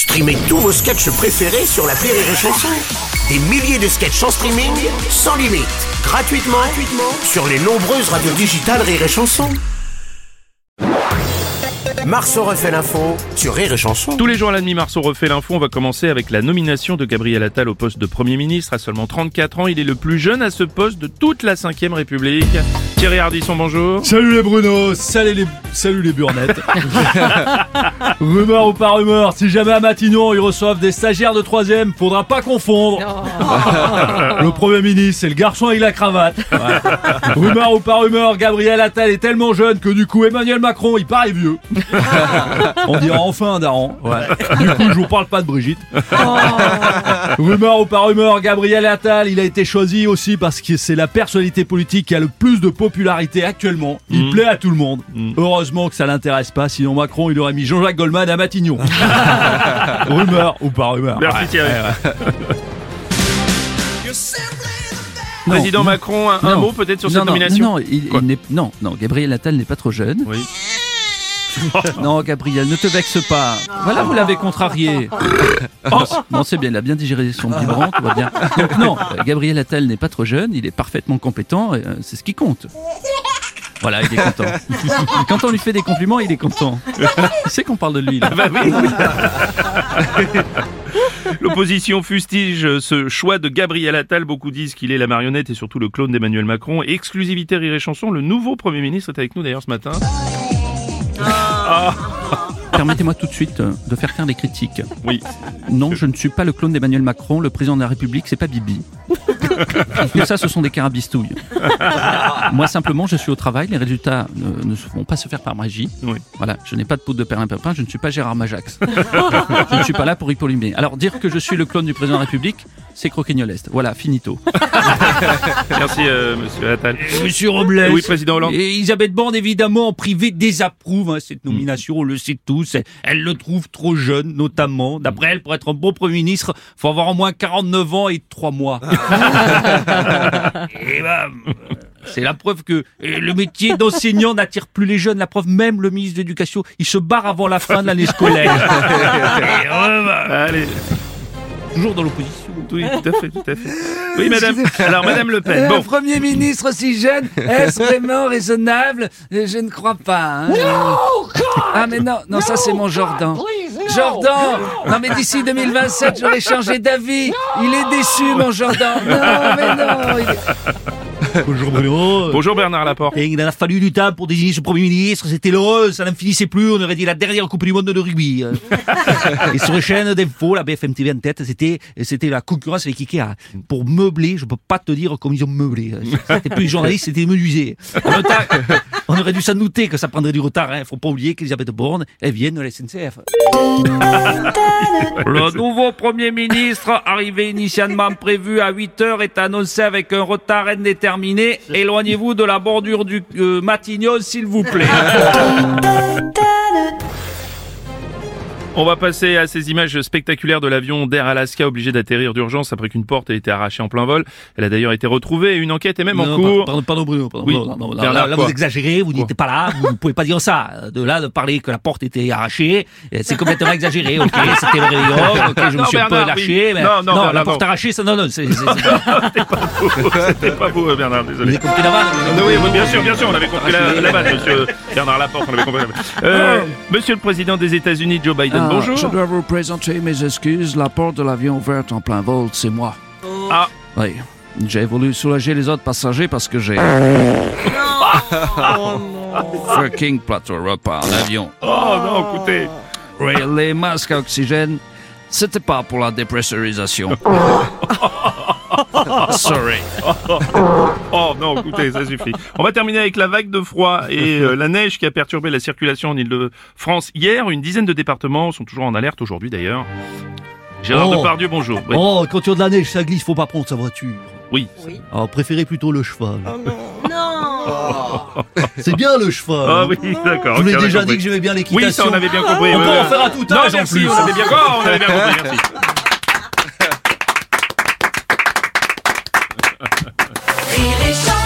Streamez tous vos sketchs préférés sur la Rire et Chanson. Des milliers de sketchs en streaming, sans limite, gratuitement, gratuitement sur les nombreuses radios digitales Rire et Chanson. Marceau refait l'info sur Rire et Chanson. Tous les jours à la demi, Marceau refait l'info. On va commencer avec la nomination de Gabriel Attal au poste de Premier ministre. À seulement 34 ans, il est le plus jeune à ce poste de toute la 5ème République. Thierry Ardisson, bonjour. Salut les Bruno, salut les, salut les burnettes. rumeur ou pas rumeur, si jamais à Matignon ils reçoivent des stagiaires de troisième, faudra pas confondre. le Premier ministre, c'est le garçon avec la cravate. Ouais. rumeur ou pas rumeur, Gabriel Attal est tellement jeune que du coup Emmanuel Macron il paraît vieux. On dira enfin un daron. Ouais. Du coup je vous parle pas de Brigitte. rumeur ou pas rumeur, Gabriel Attal il a été choisi aussi parce que c'est la personnalité politique qui a le plus de popularité actuellement. Il plaît à tout le monde. Heureusement que ça l'intéresse pas, sinon Macron il aurait mis Jean-Jacques Goldman à Matignon. rumeur ou pas rumeur. Merci Ouais. Thierry. Ouais, ouais. Président Non, Macron, un, mot peut-être sur non, cette nomination Non, il, il non, non, Gabriel Attal n'est pas trop jeune. Oui. Non, Gabriel, ne te vexe pas. Voilà, vous l'avez contrarié. Non, c'est bien, il a bien digéré son biberon, tout va bien. Donc non, Gabriel Attal n'est pas trop jeune, il est parfaitement compétent, euh, c'est ce qui compte. Voilà, il est content. Quand on lui fait des compliments, il est content. C'est qu'on parle de lui. Là. Bah oui. L'opposition fustige ce choix de Gabriel Attal. Beaucoup disent qu'il est la marionnette et surtout le clone d'Emmanuel Macron. Exclusivité Rire et Chanson, le nouveau Premier ministre est avec nous d'ailleurs ce matin. Permettez-moi tout de suite euh, de faire taire les critiques. Oui. Non, je ne suis pas le clone d'Emmanuel Macron. Le président de la République, c'est pas Bibi. Tout ça, ce sont des carabistouilles. Moi, simplement, je suis au travail. Les résultats ne, ne vont pas se faire par magie. Oui. Voilà, je n'ai pas de poudre de perlimpinpin. Je ne suis pas Gérard Majax. je ne suis pas là pour Hippolyte. Alors, dire que je suis le clone du président de la République, c'est croquignoleste. Voilà, finito. Merci euh, Monsieur Attal. Monsieur Robles. Oui, président Hollande. Et Elisabeth Borne, évidemment, en privé, désapprouve hein, cette nomination, on le sait tous. Elle, elle le trouve trop jeune, notamment. D'après elle, pour être un bon Premier ministre, faut avoir au moins 49 ans et 3 mois. et ben, euh, c'est la preuve que euh, le métier d'enseignant n'attire plus les jeunes. La preuve, même le ministre de l'Éducation, il se barre avant la fin de l'année scolaire. Et, euh, Allez. toujours dans l'opposition. Oui, tout à fait, tout à fait. Oui, madame. Alors, madame Le Pen. Un Bon. Premier ministre si jeune, est-ce vraiment raisonnable? Je ne crois pas. hein. ah mais non, non, ça c'est mon Jordan. Jordan Non mais d'ici 2027, j'aurais changé d'avis. Il est déçu, mon Jordan. Non, mais non. il est- Bonjour Bruno. Bonjour Bernard Laporte. Et il en a fallu du temps pour désigner ce Premier ministre, c'était l'heureux, ça n'en finissait plus, on aurait dit la dernière Coupe du Monde de rugby. hein. Et sur les chaînes d'infos, la BFM TV en tête, c'était, c'était la concurrence avec Ikea. Pour meubler, je peux pas te dire comme ils ont meublé. C'était plus les journalistes, c'était les menuisiers. En même temps, on aurait dû s'en douter que ça prendrait du retard, hein. Faut pas oublier qu'Elisabeth Borne, elle vient de la SNCF. Le nouveau Premier ministre, arrivé initialement prévu à 8 heures, est annoncé avec un retard indéterminé. Éloignez-vous de la bordure du euh, Matignon, s'il vous plaît. On va passer à ces images spectaculaires de l'avion d'Air Alaska obligé d'atterrir d'urgence après qu'une porte ait été arrachée en plein vol. Elle a d'ailleurs été retrouvée et une enquête est même en Non, cours. Pardon, pardon, Bruno, pardon, Oui. non, non, non, Bernard, là, là, vous exagérez, vous n'étiez pas là, vous ne pouvez pas dire ça. De là, de parler que la porte était arrachée, euh, c'est complètement exagéré, ok, c'était le réveillon, ok, je Non, me suis un peu Bernard, lâché, oui. mais Non, non, Bernard, la porte non. arrachée, ça, non, non, c'est, c'est, c'est- C'était pas vous, Bernard, vous désolé. avez compris la vanne oui, bien sûr, bien sûr, on avait compris la, base, monsieur Bernard Laporte, on avait compris la base. Euh, monsieur le président des États-Unis, Joe Biden, Ah, bonjour. Je dois vous présenter mes excuses. La porte de l'avion ouverte en plein vol, c'est moi. Ah. Oui. J'ai voulu soulager les autres passagers parce que j'ai. Fucking plateau repas en avion. Oh non, écoutez. Oui, les masques à oxygène, c'était pas pour la dépressurisation. Sorry. Oh non, écoutez, ça suffit. On va terminer avec la vague de froid et euh, la neige qui a perturbé la circulation en Ile-de-France hier. Une dizaine de départements sont toujours en alerte aujourd'hui d'ailleurs. Gérard Oh. Depardieu, bonjour. Oui. Oh, quand tu as de la neige, ça glisse, faut pas prendre sa voiture. Oui. Alors, préférez plutôt le cheval. C'est bien le cheval. Ah oui, d'accord. Je vous l'ai on a déjà dit que j'aimais bien Oui, l'équitation. ça on avait bien compris. On peut en faire à tout Non, âge en merci, plus. on avait bien, oh, on avait bien compris, merci. rire et chanter.